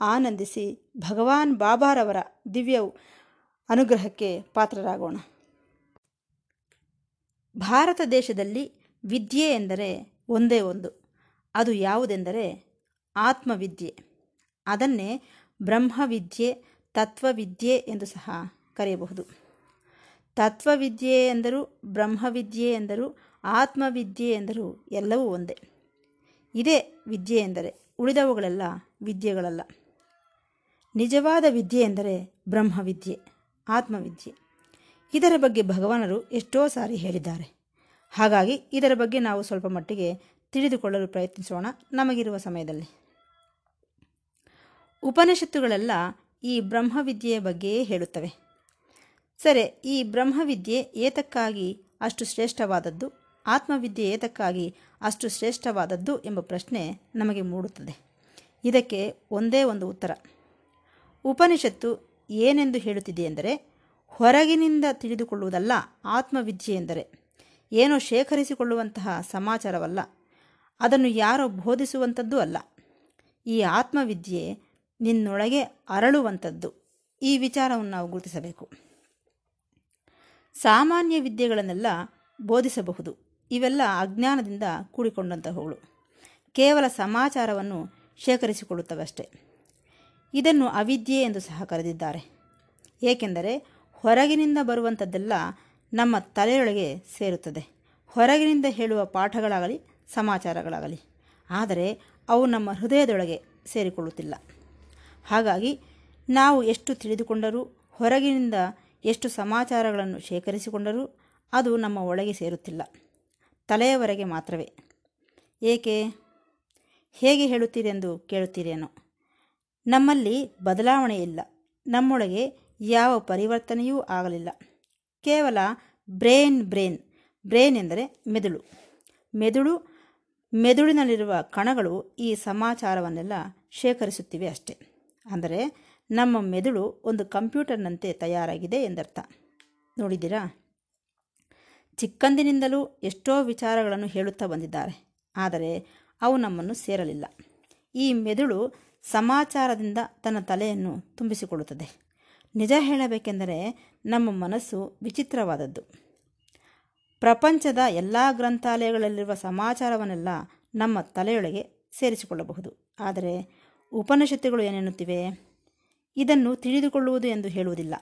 ಆನಂದಿಸಿ ಭಗವಾನ್ ಬಾಬಾರವರ ದಿವ್ಯ ಅನುಗ್ರಹಕ್ಕೆ ಪಾತ್ರರಾಗೋಣ. ಭಾರತ ದೇಶದಲ್ಲಿ ವಿದ್ಯೆ ಎಂದರೆ ಒಂದೇ ಒಂದು. ಅದು ಯಾವುದೆಂದರೆ ಆತ್ಮವಿದ್ಯೆ. ಅದನ್ನೇ ಬ್ರಹ್ಮವಿದ್ಯೆ, ತತ್ವವಿದ್ಯೆ ಎಂದು ಸಹ ಕರೆಯಬಹುದು. ತತ್ವವಿದ್ಯೆ ಎಂದರು ಬ್ರಹ್ಮವಿದ್ಯೆ ಎಂದರು ಆತ್ಮವಿದ್ಯೆ ಎಂದರು ಎಲ್ಲವೂ ಒಂದೇ. ಇದೇ ವಿದ್ಯೆ ಎಂದರೆ ಉಳಿದವುಗಳೆಲ್ಲ ವಿದ್ಯೆಗಳಲ್ಲ. ನಿಜವಾದ ವಿದ್ಯೆ ಎಂದರೆ ಬ್ರಹ್ಮವಿದ್ಯೆ, ಆತ್ಮವಿದ್ಯೆ. ಇದರ ಬಗ್ಗೆ ಭಗವಾನರು ಎಷ್ಟೋ ಸಾರಿ ಹೇಳಿದ್ದಾರೆ. ಹಾಗಾಗಿ ಇದರ ಬಗ್ಗೆ ನಾವು ಸ್ವಲ್ಪ ಮಟ್ಟಿಗೆ ತಿಳಿದುಕೊಳ್ಳಲು ಪ್ರಯತ್ನಿಸೋಣ ನಮಗಿರುವ ಸಮಯದಲ್ಲಿ. ಉಪನಿಷತ್ತುಗಳೆಲ್ಲ ಈ ಬ್ರಹ್ಮವಿದ್ಯೆಯ ಬಗ್ಗೆಯೇ ಹೇಳುತ್ತವೆ. ಸರಿ, ಈ ಬ್ರಹ್ಮವಿದ್ಯೆ ಏತಕ್ಕಾಗಿ ಅಷ್ಟು ಶ್ರೇಷ್ಠವಾದದ್ದು? ಆತ್ಮವಿದ್ಯೆ ಏತಕ್ಕಾಗಿ ಅಷ್ಟು ಶ್ರೇಷ್ಠವಾದದ್ದು ಎಂಬ ಪ್ರಶ್ನೆ ನಮಗೆ ಮೂಡುತ್ತದೆ. ಇದಕ್ಕೆ ಒಂದೇ ಒಂದು ಉತ್ತರ. ಉಪನಿಷತ್ತು ಏನೆಂದು ಹೇಳುತ್ತಿದೆ ಎಂದರೆ, ಹೊರಗಿನಿಂದ ತಿಳಿದುಕೊಳ್ಳುವುದಲ್ಲ ಆತ್ಮವಿದ್ಯೆ ಎಂದರೆ, ಏನೋ ಶೇಖರಿಸಿಕೊಳ್ಳುವಂತಹ ಸಮಾಚಾರವಲ್ಲ, ಅದನ್ನು ಯಾರೋ ಬೋಧಿಸುವಂಥದ್ದು ಅಲ್ಲ. ಈ ಆತ್ಮವಿದ್ಯೆ ನಿನ್ನೊಳಗೆ ಅರಳುವಂಥದ್ದು. ಈ ವಿಚಾರವನ್ನು ನಾವು ಗುರುತಿಸಬೇಕು. ಸಾಮಾನ್ಯ ವಿದ್ಯೆಗಳನ್ನೆಲ್ಲ ಬೋಧಿಸಬಹುದು. ಇವೆಲ್ಲ ಅಜ್ಞಾನದಿಂದ ಕೂಡಿಕೊಂಡಂತಹವುಗಳು. ಕೇವಲ ಸಮಾಚಾರವನ್ನು ಶೇಖರಿಸಿಕೊಳ್ಳುತ್ತವೆ ಅಷ್ಟೇ. ಇದನ್ನು ಅವಿದ್ಯೆ ಎಂದು ಸಹ ಕರೆದಿದ್ದಾರೆ. ಏಕೆಂದರೆ ಹೊರಗಿನಿಂದ ಬರುವಂಥದ್ದೆಲ್ಲ ನಮ್ಮ ತಲೆಯೊಳಗೆ ಸೇರುತ್ತದೆ. ಹೊರಗಿನಿಂದ ಹೇಳುವ ಪಾಠಗಳಾಗಲಿ, ಸಮಾಚಾರಗಳಾಗಲಿ, ಆದರೆ ಅವು ನಮ್ಮ ಹೃದಯದೊಳಗೆ ಸೇರಿಕೊಳ್ಳುತ್ತಿಲ್ಲ. ಹಾಗಾಗಿ ನಾವು ಎಷ್ಟು ತಿಳಿದುಕೊಂಡರೂ, ಹೊರಗಿನಿಂದ ಎಷ್ಟು ಸಮಾಚಾರಗಳನ್ನು ಶೇಖರಿಸಿಕೊಂಡರೂ ಅದು ನಮ್ಮ ಒಳಗೆ ಸೇರುತ್ತಿಲ್ಲ. ತಲೆಯವರೆಗೆ ಮಾತ್ರವೇ. ಏಕೆ? ಹೇಗೆ ಹೇಳುತ್ತೀರೆಂದು ಕೇಳುತ್ತೀರೇನೋ. ನಮ್ಮಲ್ಲಿ ಬದಲಾವಣೆ ಇಲ್ಲ. ನಮ್ಮೊಳಗೆ ಯಾವ ಪರಿವರ್ತನೆಯೂ ಆಗಲಿಲ್ಲ. ಕೇವಲ ಬ್ರೇನ್ ಬ್ರೇನ್. ಬ್ರೇನ್ ಎಂದರೆ ಮೆದುಳು. ಮೆದುಳು, ಮೆದುಳಿನಲ್ಲಿರುವ ಕಣಗಳು ಈ ಸಮಾಚಾರವನ್ನೆಲ್ಲ ಶೇಖರಿಸುತ್ತಿವೆ ಅಷ್ಟೆ. ಅಂದರೆ ನಮ್ಮ ಮೆದುಳು ಒಂದು ಕಂಪ್ಯೂಟರ್ನಂತೆ ತಯಾರಾಗಿದೆ ಎಂದರ್ಥ. ನೋಡಿದ್ದೀರಾ? ಚಿಕ್ಕಂದಿನಿಂದಲೂ ಎಷ್ಟೋ ವಿಚಾರಗಳನ್ನು ಹೇಳುತ್ತಾ ಬಂದಿದ್ದಾರೆ. ಆದರೆ ಅವು ನಮ್ಮನ್ನು ಸೇರಲಿಲ್ಲ. ಈ ಮೆದುಳು ಸಮಾಚಾರದಿಂದ ತನ್ನ ತಲೆಯನ್ನು ತುಂಬಿಸಿಕೊಳ್ಳುತ್ತದೆ. ನಿಜ ಹೇಳಬೇಕೆಂದರೆ ನಮ್ಮ ಮನಸ್ಸು ವಿಚಿತ್ರವಾದದ್ದು. ಪ್ರಪಂಚದ ಎಲ್ಲ ಗ್ರಂಥಾಲಯಗಳಲ್ಲಿರುವ ಸಮಾಚಾರವನ್ನೆಲ್ಲ ನಮ್ಮ ತಲೆಯೊಳಗೆ ಸೇರಿಸಿಕೊಳ್ಳಬಹುದು. ಆದರೆ ಉಪನಿಷತ್ತುಗಳು ಏನೆನ್ನುತ್ತಿವೆ? ಇದನ್ನು ತಿಳಿದುಕೊಳ್ಳುವುದು ಎಂದು ಹೇಳುವುದಿಲ್ಲ.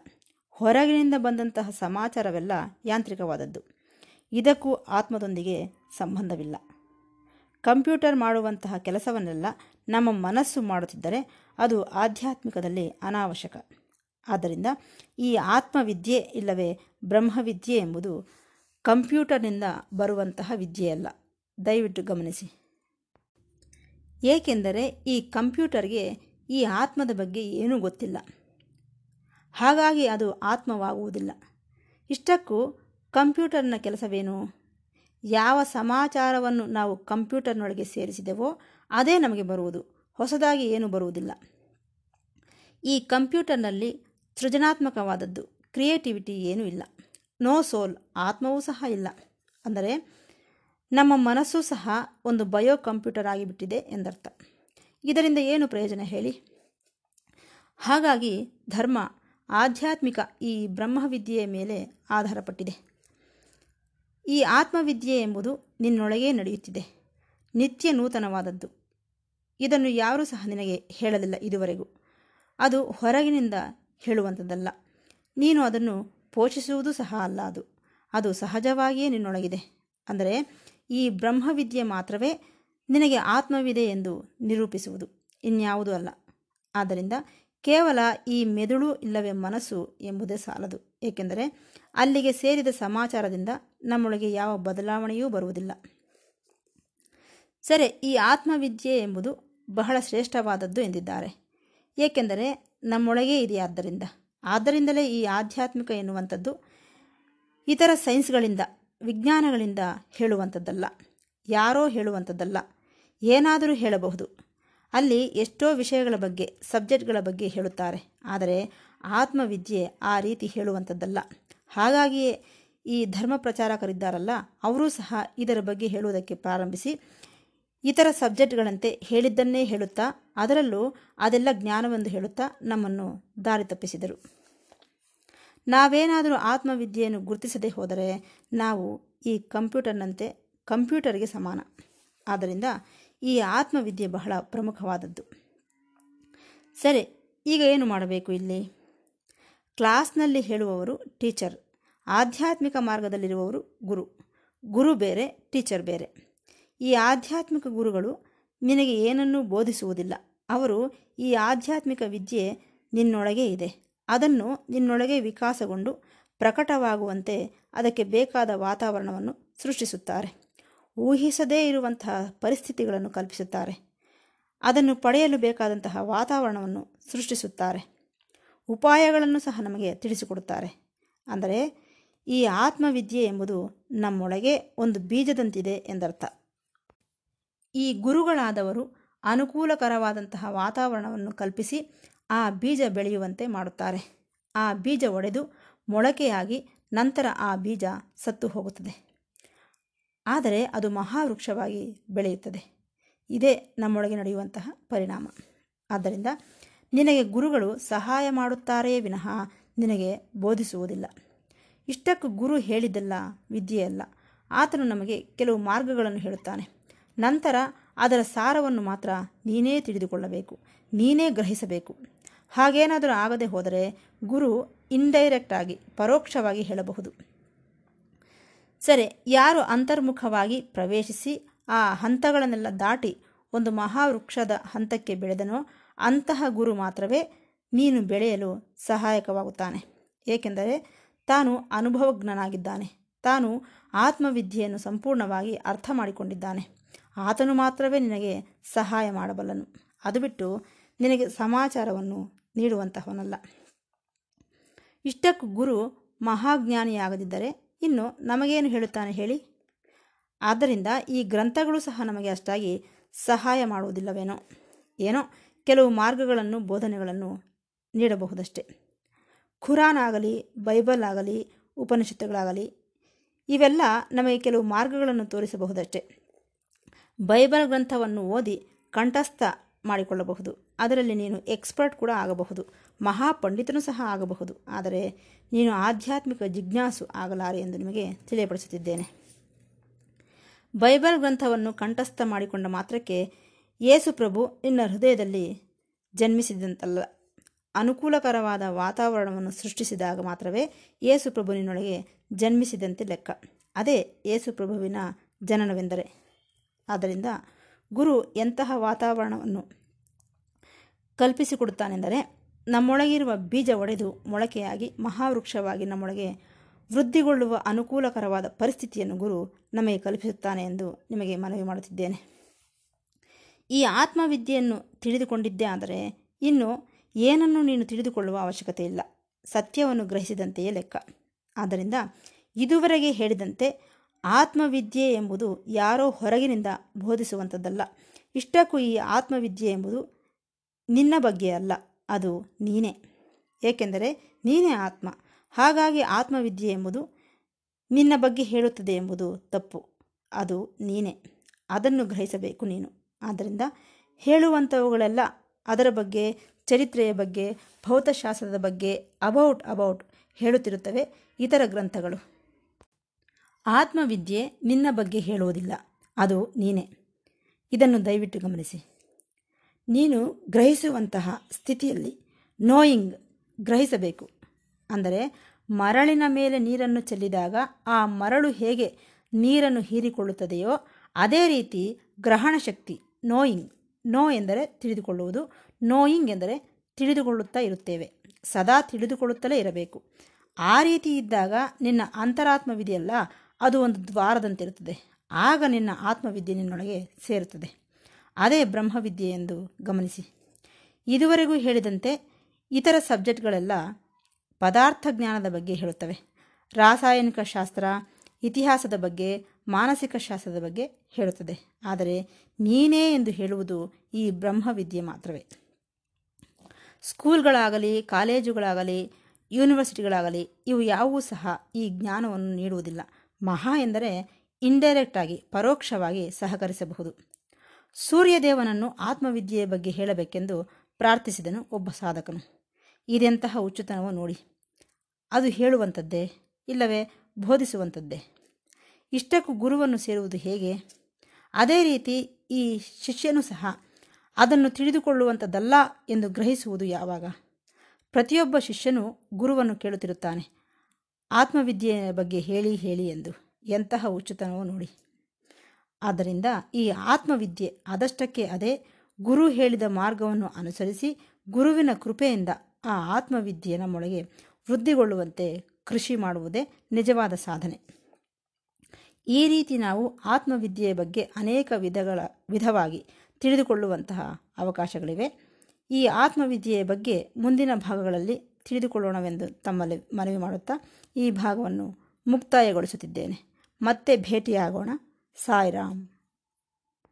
ಹೊರಗಿನಿಂದ ಬಂದಂತಹ ಸಮಾಚಾರವೆಲ್ಲ ಯಾಂತ್ರಿಕವಾದದ್ದು. ಇದಕ್ಕೂ ಆತ್ಮದೊಂದಿಗೆ ಸಂಬಂಧವಿಲ್ಲ. ಕಂಪ್ಯೂಟರ್ ಮಾಡುವಂತಹ ಕೆಲಸವನ್ನೆಲ್ಲ ನಮ್ಮ ಮನಸ್ಸು ಮಾಡುತ್ತಿದ್ದರೆ ಅದು ಆಧ್ಯಾತ್ಮಿಕದಲ್ಲಿ ಅನಾವಶ್ಯಕ. ಆದ್ದರಿಂದ ಈ ಆತ್ಮವಿದ್ಯೆ ಇಲ್ಲವೇ ಬ್ರಹ್ಮವಿದ್ಯೆ ಎಂಬುದು ಕಂಪ್ಯೂಟರ್ನಿಂದ ಬರುವಂತಹ ವಿದ್ಯೆಯಲ್ಲ. ದಯವಿಟ್ಟು ಗಮನಿಸಿ. ಏಕೆಂದರೆ ಈ ಕಂಪ್ಯೂಟರ್ಗೆ ಈ ಆತ್ಮದ ಬಗ್ಗೆ ಏನೂ ಗೊತ್ತಿಲ್ಲ. ಹಾಗಾಗಿ ಅದು ಆತ್ಮವಾಗುವುದಿಲ್ಲ. ಇಷ್ಟಕ್ಕೂ ಕಂಪ್ಯೂಟರ್ನ ಕೆಲಸವೇನು? ಯಾವ ಸಮಾಚಾರವನ್ನು ನಾವು ಕಂಪ್ಯೂಟರ್ನೊಳಗೆ ಸೇರಿಸಿದೆವೋ ಅದೇ ನಮಗೆ ಬರುವುದು. ಹೊಸದಾಗಿ ಏನೂ ಬರುವುದಿಲ್ಲ. ಈ ಕಂಪ್ಯೂಟರ್ನಲ್ಲಿ ಸೃಜನಾತ್ಮಕವಾದದ್ದು, ಕ್ರಿಯೇಟಿವಿಟಿ ಏನೂ ಇಲ್ಲ. ನೋ ಸೋಲ್, ಆತ್ಮವೂ ಸಹ ಇಲ್ಲ. ಅಂದರೆ ನಮ್ಮ ಮನಸ್ಸು ಸಹ ಒಂದು ಬಯೋ ಕಂಪ್ಯೂಟರ್ ಆಗಿಬಿಟ್ಟಿದೆ ಎಂದರ್ಥ. ಇದರಿಂದ ಏನು ಪ್ರಯೋಜನ ಹೇಳಿ? ಹಾಗಾಗಿ ಧರ್ಮ, ಆಧ್ಯಾತ್ಮಿಕ ಈ ಬ್ರಹ್ಮವಿದ್ಯೆಯ ಮೇಲೆ ಆಧಾರಪಟ್ಟಿದೆ. ಈ ಆತ್ಮವಿದ್ಯೆ ಎಂಬುದು ನಿನ್ನೊಳಗೇ ನಡೆಯುತ್ತಿದೆ. ನಿತ್ಯ ನೂತನವಾದದ್ದು. ಇದನ್ನು ಯಾರೂ ಸಹ ನಿನಗೆ ಹೇಳಲಿಲ್ಲ ಇದುವರೆಗೂ. ಅದು ಹೊರಗಿನಿಂದ ಹೇಳುವಂಥದ್ದಲ್ಲ. ನೀನು ಅದನ್ನು ಪೋಷಿಸುವುದು ಸಹ ಅಲ್ಲ ಅದು. ಅದು ಸಹಜವಾಗಿಯೇ ನಿನ್ನೊಳಗಿದೆ. ಅಂದರೆ ಈ ಬ್ರಹ್ಮವಿದ್ಯೆ ಮಾತ್ರವೇ ನಿನಗೆ ಆತ್ಮವಿದೆ ಎಂದು ನಿರೂಪಿಸುವುದು. ಇನ್ಯಾವುದೂ ಅಲ್ಲ. ಆದ್ದರಿಂದ ಕೇವಲ ಈ ಮೆದುಳು ಇಲ್ಲವೇ ಮನಸ್ಸು ಎಂಬುದೇ ಸಾಲದು. ಏಕೆಂದರೆ ಅಲ್ಲಿಗೆ ಸೇರಿದ ಸಮಾಚಾರದಿಂದ ನಮ್ಮೊಳಗೆ ಯಾವ ಬದಲಾವಣೆಯೂ ಬರುವುದಿಲ್ಲ. ಸರಿ, ಈ ಆತ್ಮವಿದ್ಯೆ ಎಂಬುದು ಬಹಳ ಶ್ರೇಷ್ಠವಾದದ್ದು ಎಂದಿದ್ದಾರೆ. ಏಕೆಂದರೆ ನಮ್ಮೊಳಗೇ ಇದೆಯಾದ್ದರಿಂದ ಆದ್ದರಿಂದಲೇ ಈ ಆಧ್ಯಾತ್ಮಿಕ ಎನ್ನುವಂಥದ್ದು ಇತರ ಸೈನ್ಸ್ಗಳಿಂದ, ವಿಜ್ಞಾನಗಳಿಂದ ಹೇಳುವಂಥದ್ದಲ್ಲ. ಯಾರೋ ಹೇಳುವಂಥದ್ದಲ್ಲ. ಏನಾದರೂ ಹೇಳಬಹುದು. ಅಲ್ಲಿ ಎಷ್ಟೋ ವಿಷಯಗಳ ಬಗ್ಗೆ, ಸಬ್ಜೆಕ್ಟ್ಗಳ ಬಗ್ಗೆ ಹೇಳುತ್ತಾರೆ. ಆದರೆ ಆತ್ಮವಿದ್ಯೆ ಆ ರೀತಿ ಹೇಳುವಂಥದ್ದಲ್ಲ. ಹಾಗಾಗಿಯೇ ಈ ಧರ್ಮ ಪ್ರಚಾರಕರಿದ್ದಾರಲ್ಲ, ಅವರೂ ಸಹ ಇದರ ಬಗ್ಗೆ ಹೇಳುವುದಕ್ಕೆ ಪ್ರಾರಂಭಿಸಿ, ಇತರ ಸಬ್ಜೆಕ್ಟ್ಗಳಂತೆ ಹೇಳಿದ್ದನ್ನೇ ಹೇಳುತ್ತಾ, ಅದರಲ್ಲೂ ಅದೆಲ್ಲ ಜ್ಞಾನವೆಂದು ಹೇಳುತ್ತಾ ನಮ್ಮನ್ನು ದಾರಿ ತಪ್ಪಿಸಿದರು. ನಾವೇನಾದರೂ ಆತ್ಮವಿದ್ಯೆಯನ್ನು ಗುರುತಿಸದೆ ಹೋದರೆ ನಾವು ಈ ಕಂಪ್ಯೂಟರ್ನಂತೆ ಕಂಪ್ಯೂಟರ್ಗೆ ಸಮಾನ. ಆದ್ದರಿಂದ ಈ ಆತ್ಮವಿದ್ಯೆ ಬಹಳ ಪ್ರಮುಖವಾದದ್ದು. ಸರಿ, ಈಗ ಏನು ಮಾಡಬೇಕು ಇಲ್ಲಿ? ಕ್ಲಾಸ್ನಲ್ಲಿ ಹೇಳುವವರು ಟೀಚರ್. ಆಧ್ಯಾತ್ಮಿಕ ಮಾರ್ಗದಲ್ಲಿರುವವರು ಗುರು. ಗುರು ಬೇರೆ, ಟೀಚರ್ ಬೇರೆ. ಈ ಆಧ್ಯಾತ್ಮಿಕ ಗುರುಗಳು ನಿನಗೆ ಏನನ್ನೂ ಬೋಧಿಸುವುದಿಲ್ಲ. ಅವರು ಈ ಆಧ್ಯಾತ್ಮಿಕ ವಿದ್ಯೆ ನಿನ್ನೊಳಗೆ ಇದೆ. ಅದನ್ನು ನಿನ್ನೊಳಗೆ ವಿಕಾಸಗೊಂಡು ಪ್ರಕಟವಾಗುವಂತೆ ಅದಕ್ಕೆ ಬೇಕಾದ ವಾತಾವರಣವನ್ನು ಸೃಷ್ಟಿಸುತ್ತಾರೆ. ಊಹಿಸದೇ ಇರುವಂತಹ ಪರಿಸ್ಥಿತಿಗಳನ್ನು ಕಲ್ಪಿಸುತ್ತಾರೆ. ಅದನ್ನು ಪಡೆಯಲು ಬೇಕಾದಂತಹ ವಾತಾವರಣವನ್ನು ಸೃಷ್ಟಿಸುತ್ತಾರೆ. ಉಪಾಯಗಳನ್ನು ಸಹ ನಮಗೆ ತಿಳಿಸಿಕೊಡುತ್ತಾರೆ. ಅಂದರೆ ಈ ಆತ್ಮವಿದ್ಯೆ ಎಂಬುದು ನಮ್ಮೊಳಗೆ ಒಂದು ಬೀಜದಂತಿದೆ ಎಂದರ್ಥ. ಈ ಗುರುಗಳಾದವರು ಅನುಕೂಲಕರವಾದಂತಹ ವಾತಾವರಣವನ್ನು ಕಲ್ಪಿಸಿ ಆ ಬೀಜ ಬೆಳೆಯುವಂತೆ ಮಾಡುತ್ತಾರೆ. ಆ ಬೀಜ ಒಡೆದು ಮೊಳಕೆಯಾಗಿ ನಂತರ ಆ ಬೀಜ ಸತ್ತು ಹೋಗುತ್ತದೆ. ಆದರೆ ಅದು ಮಹಾವೃಕ್ಷವಾಗಿ ಬೆಳೆಯುತ್ತದೆ. ಇದೇ ನಮ್ಮೊಳಗೆ ನಡೆಯುವಂತಹ ಪರಿಣಾಮ. ಆದ್ದರಿಂದ ನಿನಗೆ ಗುರುಗಳು ಸಹಾಯ ಮಾಡುತ್ತಾರೆಯೇ ವಿನಃ ನಿನಗೆ ಬೋಧಿಸುವುದಿಲ್ಲ. ಇಷ್ಟಕ್ಕೂ ಗುರು ಹೇಳಿದ್ದಲ್ಲ ವಿದ್ಯೆಯಲ್ಲ ಆತನು ನಮಗೆ ಕೆಲವು ಮಾರ್ಗಗಳನ್ನು ಹೇಳುತ್ತಾನೆ. ನಂತರ ಅದರ ಸಾರವನ್ನು ಮಾತ್ರ ನೀನೇ ತಿಳಿದುಕೊಳ್ಳಬೇಕು. ನೀನೇ ಗ್ರಹಿಸಬೇಕು. ಹಾಗೇನಾದರೂ ಆಗದೆ ಹೋದರೆ ಗುರು ಇಂಡೈರೆಕ್ಟ್ ಆಗಿ, ಪರೋಕ್ಷವಾಗಿ ಹೇಳಬಹುದು. ಸರಿ, ಯಾರು ಅಂತರ್ಮುಖವಾಗಿ ಪ್ರವೇಶಿಸಿ ಆ ಹಂತಗಳನ್ನೆಲ್ಲ ದಾಟಿ ಒಂದು ಮಹಾವೃಕ್ಷದ ಹಂತಕ್ಕೆ ಬೆಳೆದನೋ ಅಂತಹ ಗುರು ಮಾತ್ರವೇ ನೀನು ಬೆಳೆಯಲು ಸಹಾಯಕವಾಗುತ್ತಾನೆ. ಏಕೆಂದರೆ ತಾನು ಅನುಭವಜ್ಞನಾಗಿದ್ದಾನೆ. ತಾನು ಆತ್ಮವಿದ್ಯೆಯನ್ನು ಸಂಪೂರ್ಣವಾಗಿ ಅರ್ಥ ಮಾಡಿಕೊಂಡಿದ್ದಾನೆ ಆತನು ಮಾತ್ರವೇ ನಿನಗೆ ಸಹಾಯ ಮಾಡಬಲ್ಲನು. ಅದು ಬಿಟ್ಟು ನಿನಗೆ ಸಮಾಚಾರವನ್ನು ನೀಡುವಂತಹವನಲ್ಲ. ಇಷ್ಟಕ್ಕೂ ಗುರು ಮಹಾಜ್ಞಾನಿಯಾಗದಿದ್ದರೆ ಇನ್ನು ನಮಗೇನು ಹೇಳುತ್ತಾನೆ ಹೇಳಿ? ಆದ್ದರಿಂದ ಈ ಗ್ರಂಥಗಳು ಸಹ ನಮಗೆ ಅಷ್ಟಾಗಿ ಸಹಾಯ ಮಾಡುವುದಿಲ್ಲವೇನೋ? ಏನೋ? ಕೆಲವು ಮಾರ್ಗಗಳನ್ನು, ಬೋಧನೆಗಳನ್ನು ನೀಡಬಹುದಷ್ಟೆ. ಖುರಾನ್ ಆಗಲಿ, ಬೈಬಲ್ ಆಗಲಿ, ಉಪನಿಷತ್ತುಗಳಾಗಲಿ, ಇವೆಲ್ಲ ನಮಗೆ ಕೆಲವು ಮಾರ್ಗಗಳನ್ನು ತೋರಿಸಬಹುದಷ್ಟೆ. ಬೈಬಲ್ ಗ್ರಂಥವನ್ನು ಓದಿ ಕಂಠಸ್ಥ ಮಾಡಿಕೊಳ್ಳಬಹುದು. ಅದರಲ್ಲಿ ನೀನು ಎಕ್ಸ್ಪರ್ಟ್ ಕೂಡ ಆಗಬಹುದು. ಮಹಾಪಂಡಿತನೂ ಸಹ ಆಗಬಹುದು. ಆದರೆ ನೀನು ಆಧ್ಯಾತ್ಮಿಕ ಜಿಜ್ಞಾಸು ಆಗಲಾರೆ ಎಂದು ನಿಮಗೆ ತಿಳಿಯಪಡಿಸುತ್ತಿದ್ದೇನೆ. ಬೈಬಲ್ ಗ್ರಂಥವನ್ನು ಕಂಠಸ್ಥ ಮಾಡಿಕೊಂಡ ಮಾತ್ರಕ್ಕೆ ಯೇಸು ಪ್ರಭು ನಿನ್ನ ಹೃದಯದಲ್ಲಿ ಜನ್ಮಿಸಿದಂತಲ್ಲ ಅನುಕೂಲಕರವಾದ ವಾತಾವರಣವನ್ನು ಸೃಷ್ಟಿಸಿದಾಗ ಮಾತ್ರವೇ ಯೇಸುಪ್ರಭುವಿನೊಳಗೆ ಜನ್ಮಿಸಿದಂತೆ ಲೆಕ್ಕ. ಅದೇ ಯೇಸುಪ್ರಭುವಿನ ಜನನವೆಂದರೆ. ಆದ್ದರಿಂದ ಗುರು ಎಂತಹ ವಾತಾವರಣವನ್ನು ಕಲ್ಪಿಸಿಕೊಡುತ್ತಾನೆಂದರೆ, ನಮ್ಮೊಳಗಿರುವ ಬೀಜ ಒಡೆದು ಮೊಳಕೆಯಾಗಿ ಮಹಾವೃಕ್ಷವಾಗಿ ನಮ್ಮೊಳಗೆ ವೃದ್ಧಿಗೊಳ್ಳುವ ಅನುಕೂಲಕರವಾದ ಪರಿಸ್ಥಿತಿಯನ್ನು ಗುರು ನಮಗೆ ಕಲ್ಪಿಸುತ್ತಾನೆ ಎಂದು ನಿಮಗೆ ಮನವಿ ಮಾಡುತ್ತಿದ್ದೇನೆ. ಈ ಆತ್ಮವಿದ್ಯೆಯನ್ನು ತಿಳಿದುಕೊಂಡಿದ್ದೇ ಆದರೆ, ಇನ್ನು ಏನನ್ನು ನೀನು ತಿಳಿದುಕೊಳ್ಳುವ ಅವಶ್ಯಕತೆ ಇಲ್ಲ. ಸತ್ಯವನ್ನು ಗ್ರಹಿಸಿದಂತೆಯೇ ಲೆಕ್ಕ. ಆದ್ದರಿಂದ ಇದುವರೆಗೆ ಹೇಳಿದಂತೆ ಆತ್ಮವಿದ್ಯೆ ಎಂಬುದು ಯಾರೋ ಹೊರಗಿನಿಂದ ಬೋಧಿಸುವಂಥದ್ದಲ್ಲ. ಇಷ್ಟಕ್ಕೂ ಈ ಆತ್ಮವಿದ್ಯೆ ಎಂಬುದು ನಿನ್ನ ಬಗ್ಗೆ ಅಲ್ಲ, ಅದು ನೀನೇ. ಏಕೆಂದರೆ ನೀನೇ ಆತ್ಮ. ಹಾಗಾಗಿ ಆತ್ಮವಿದ್ಯೆ ಎಂಬುದು ನಿನ್ನ ಬಗ್ಗೆ ಹೇಳುತ್ತದೆ ಎಂಬುದು ತಪ್ಪು. ಅದು ನೀನೇ. ಅದನ್ನು ಗ್ರಹಿಸಬೇಕು ನೀನು. ಆದ್ದರಿಂದ ಹೇಳುವಂಥವುಗಳೆಲ್ಲ ಅದರ ಬಗ್ಗೆ ಚರಿತ್ರೆಯ ಬಗ್ಗೆ, ಭೌತಶಾಸ್ತ್ರದ ಬಗ್ಗೆ ಅಬೌಟ್ ಅಬೌಟ್ ಹೇಳುತ್ತಿರುತ್ತವೆ ಇತರ ಗ್ರಂಥಗಳು. ಆತ್ಮವಿದ್ಯೆ ನಿನ್ನ ಬಗ್ಗೆ ಹೇಳುವುದಿಲ್ಲ, ಅದು ನೀನೇ. ಇದನ್ನು ದಯವಿಟ್ಟು ಗಮನಿಸಿ. ನೀನು ಗ್ರಹಿಸುವಂತಹ ಸ್ಥಿತಿಯಲ್ಲಿ ನೋಯಿಂಗ್ ಗ್ರಹಿಸಬೇಕು. ಅಂದರೆ ಮರಳಿನ ಮೇಲೆ ನೀರನ್ನು ಚೆಲ್ಲಿದಾಗ ಆ ಮರಳು ಹೇಗೆ ನೀರನ್ನು ಹೀರಿಕೊಳ್ಳುತ್ತದೆಯೋ ಅದೇ ರೀತಿ ಗ್ರಹಣ ಶಕ್ತಿ ನೋಯಿಂಗ್ ನೋ ಎಂದರೆ ತಿಳಿದುಕೊಳ್ಳುವುದು ನೋಯಿಂಗ್ ಎಂದರೆ ತಿಳಿದುಕೊಳ್ಳುತ್ತಾ ಇರುತ್ತೇವೆ. ಸದಾ ತಿಳಿದುಕೊಳ್ಳುತ್ತಲೇ ಇರಬೇಕು. ಆ ರೀತಿ ಇದ್ದಾಗ ನಿನ್ನ ಅಂತರಾತ್ಮವಿದೆಯಲ್ಲ, ಅದು ಒಂದು ದ್ವಾರದಂತಿರುತ್ತದೆ. ಆಗ ನಿನ್ನ ಆತ್ಮವಿದ್ಯೆ ನಿನ್ನೊಳಗೆ ಸೇರುತ್ತದೆ. ಅದೇ ಬ್ರಹ್ಮವಿದ್ಯೆ ಎಂದು ಗಮನಿಸಿ. ಇದುವರೆಗೂ ಹೇಳಿದಂತೆ ಇತರ ಸಬ್ಜೆಕ್ಟ್ಗಳೆಲ್ಲ ಪದಾರ್ಥ ಜ್ಞಾನದ ಬಗ್ಗೆ ಹೇಳುತ್ತವೆ. ರಾಸಾಯನಿಕ ಶಾಸ್ತ್ರ, ಇತಿಹಾಸದ ಬಗ್ಗೆ, ಮಾನಸಿಕ ಶಾಸ್ತ್ರದ ಬಗ್ಗೆ ಹೇಳುತ್ತದೆ. ಆದರೆ ನೀನೇ ಎಂದು ಹೇಳುವುದು ಈ ಬ್ರಹ್ಮವಿದ್ಯೆ ಮಾತ್ರವೇ. ಸ್ಕೂಲ್ಗಳಾಗಲಿ, ಕಾಲೇಜುಗಳಾಗಲಿ, ಯೂನಿವರ್ಸಿಟಿಗಳಾಗಲಿ ಇವು ಯಾವುವೂ ಸಹ ಈ ಜ್ಞಾನವನ್ನು ನೀಡುವುದಿಲ್ಲ. ಮಹಾ ಎಂದರೆ ಇಂಡೈರೆಕ್ಟ್ ಆಗಿ, ಪರೋಕ್ಷವಾಗಿ ಸಹಕರಿಸಬಹುದು. ಸೂರ್ಯದೇವನನ್ನು ಆತ್ಮವಿದ್ಯೆಯ ಬಗ್ಗೆ ಹೇಳಬೇಕೆಂದು ಪ್ರಾರ್ಥಿಸಿದನು ಒಬ್ಬ ಸಾಧಕನು. ಇದೆಂತಹ ಹುಚ್ಚುತನವೋ ನೋಡಿ. ಅದು ಹೇಳುವಂಥದ್ದೇ, ಇಲ್ಲವೇ ಬೋಧಿಸುವಂಥದ್ದೇ. ಇಷ್ಟಕ್ಕೂ ಗುರುವನ್ನು ಸೇರುವುದು ಹೇಗೆ? ಅದೇ ರೀತಿ ಈ ಶಿಷ್ಯನು ಸಹ ಅದನ್ನು ತಿಳಿದುಕೊಳ್ಳುವಂಥದ್ದಲ್ಲ ಎಂದು ಗ್ರಹಿಸುವುದು ಯಾವಾಗ? ಪ್ರತಿಯೊಬ್ಬ ಶಿಷ್ಯನು ಗುರುವನ್ನು ಕೇಳುತ್ತಿರುತ್ತಾನೆ. ಆತ್ಮವಿದ್ಯೆಯ ಬಗ್ಗೆ ಹೇಳಿ ಹೇಳಿ ಎಂದು. ಎಂತಹ ಉಚಿತನವೋ ನೋಡಿ. ಆದ್ದರಿಂದ ಈ ಆತ್ಮವಿದ್ಯೆ ಆದಷ್ಟಕ್ಕೆ ಅದೇ ಗುರು ಹೇಳಿದ ಮಾರ್ಗವನ್ನು ಅನುಸರಿಸಿ ಗುರುವಿನ ಕೃಪೆಯಿಂದ ಆ ಆತ್ಮವಿದ್ಯೆ ನಮ್ಮೊಳಗೆ ವೃದ್ಧಿಗೊಳ್ಳುವಂತೆ ಕೃಷಿ ಮಾಡುವುದೇ ನಿಜವಾದ ಸಾಧನೆ. ಈ ರೀತಿ ನಾವು ಆತ್ಮವಿದ್ಯೆಯ ಬಗ್ಗೆ ಅನೇಕ ವಿಧಗಳ, ವಿಧವಾಗಿ ತಿಳಿದುಕೊಳ್ಳುವಂತಹ ಅವಕಾಶಗಳಿವೆ. ಈ ಆತ್ಮವಿದ್ಯೆಯ ಬಗ್ಗೆ ಮುಂದಿನ ಭಾಗಗಳಲ್ಲಿ ತಿಳಿದುಕೊಳ್ಳೋಣವೆಂದು ತಮ್ಮಲ್ಲಿ ಮನವಿ ಮಾಡುತ್ತಾ ಈ ಭಾಗವನ್ನು ಮುಕ್ತಾಯಗೊಳಿಸುತ್ತಿದ್ದೇನೆ. ಮತ್ತೆ ಭೇಟಿಯಾಗೋಣ. ಸಾಯಿರಾಮ್.